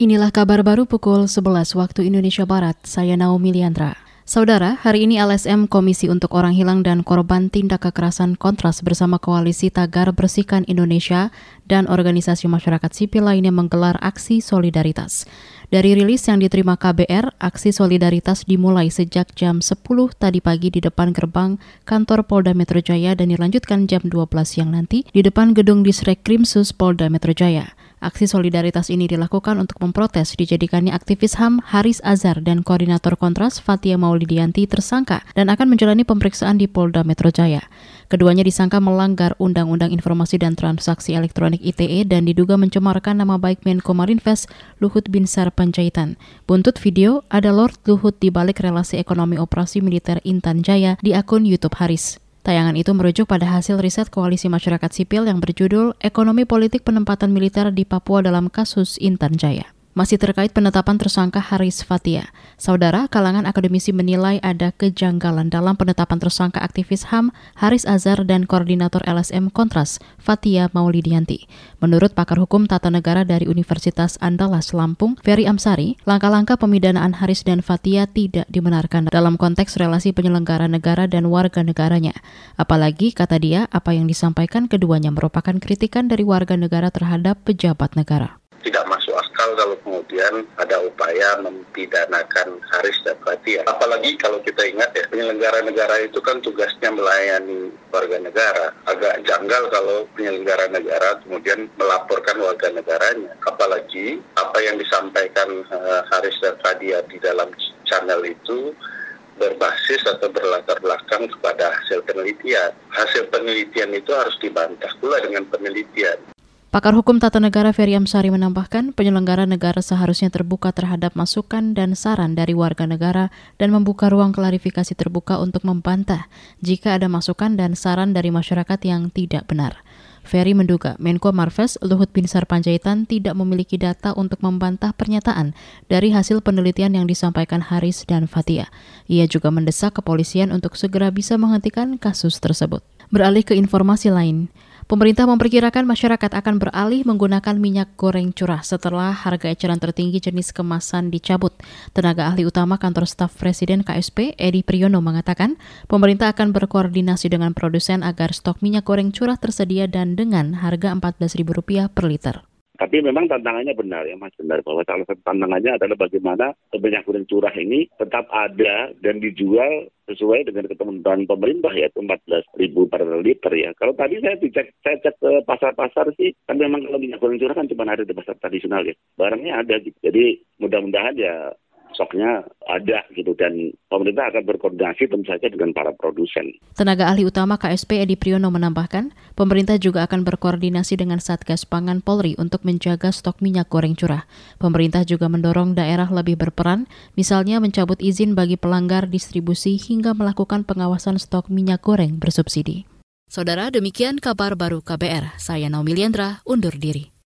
Inilah kabar baru pukul 11 waktu Indonesia Barat. Saya Naomi Liandra. Saudara, hari ini LSM Komisi untuk Orang Hilang dan Korban Tindak Kekerasan Kontras bersama Koalisi Tagar Bersihkan Indonesia dan organisasi masyarakat sipil lainnya menggelar aksi solidaritas. Dari rilis yang diterima KBR, aksi solidaritas dimulai sejak jam 10 tadi pagi di depan gerbang kantor Polda Metro Jaya dan dilanjutkan jam 12 siang nanti di depan gedung Disrek Krimsus Polda Metro Jaya. Aksi solidaritas ini dilakukan untuk memprotes dijadikannya aktivis HAM Haris Azhar dan koordinator kontras Fatia Maulidianti tersangka dan akan menjalani pemeriksaan di Polda Metro Jaya. Keduanya disangka melanggar Undang-Undang Informasi dan Transaksi Elektronik ITE dan diduga mencemarkan nama baik Menko Marinvest Luhut Binsar Panjaitan. Buntut video ada Lord Luhut di balik relasi ekonomi operasi militer Intan Jaya di akun YouTube Haris. Tayangan itu merujuk pada hasil riset Koalisi Masyarakat Sipil yang berjudul Ekonomi Politik Penempatan Militer di Papua dalam kasus Intan Jaya. Masih terkait penetapan tersangka Haris Fatia, saudara kalangan akademisi menilai ada kejanggalan dalam penetapan tersangka aktivis HAM Haris Azhar dan koordinator LSM Kontras Fatia Maulidianti. Menurut pakar hukum tata negara dari Universitas Andalas Lampung, Ferry Amsari, langkah-langkah pemidanaan Haris dan Fatia tidak dibenarkan dalam konteks relasi penyelenggara negara dan warga negaranya. Apalagi, kata dia, apa yang disampaikan keduanya merupakan kritikan dari warga negara terhadap pejabat negara tidak akal kalau kemudian ada upaya mempidanakan Haris dan Fatia. Apalagi kalau kita ingat ya, penyelenggara negara itu kan tugasnya melayani warga negara. Agak janggal kalau penyelenggara negara kemudian melaporkan warga negaranya. Apalagi apa yang disampaikan uh, Haris dan Fatia di dalam channel itu berbasis atau berlatar belakang kepada hasil penelitian. Hasil penelitian itu harus dibantah pula dengan penelitian. Pakar Hukum Tata Negara Ferry Amsari menambahkan, penyelenggara negara seharusnya terbuka terhadap masukan dan saran dari warga negara dan membuka ruang klarifikasi terbuka untuk membantah jika ada masukan dan saran dari masyarakat yang tidak benar. Ferry menduga Menko Marves Luhut Binsar Panjaitan tidak memiliki data untuk membantah pernyataan dari hasil penelitian yang disampaikan Haris dan Fatia. Ia juga mendesak kepolisian untuk segera bisa menghentikan kasus tersebut. Beralih ke informasi lain, Pemerintah memperkirakan masyarakat akan beralih menggunakan minyak goreng curah setelah harga eceran tertinggi jenis kemasan dicabut. Tenaga ahli utama kantor staf Presiden KSP, Edi Priyono mengatakan, pemerintah akan berkoordinasi dengan produsen agar stok minyak goreng curah tersedia dan dengan harga Rp14.000 per liter. Tapi memang tantangannya benar ya Mas benar bahwa salah satu tantangannya adalah bagaimana minyak goreng curah ini tetap ada dan dijual sesuai dengan ketentuan pemerintah yaitu 14 ribu per liter ya. Kalau tadi saya dicek saya cek ke pasar-pasar sih kan memang kalau minyak goreng curah kan cuma ada di pasar tradisional ya. Barangnya ada gitu. Jadi mudah-mudahan ya stoknya ada gitu dan pemerintah akan berkoordinasi tentu saja dengan para produsen. Tenaga ahli utama KSP Edi Priyono menambahkan, pemerintah juga akan berkoordinasi dengan Satgas Pangan Polri untuk menjaga stok minyak goreng curah. Pemerintah juga mendorong daerah lebih berperan, misalnya mencabut izin bagi pelanggar distribusi hingga melakukan pengawasan stok minyak goreng bersubsidi. Saudara, demikian kabar baru KBR. Saya Naomi Liandra, undur diri.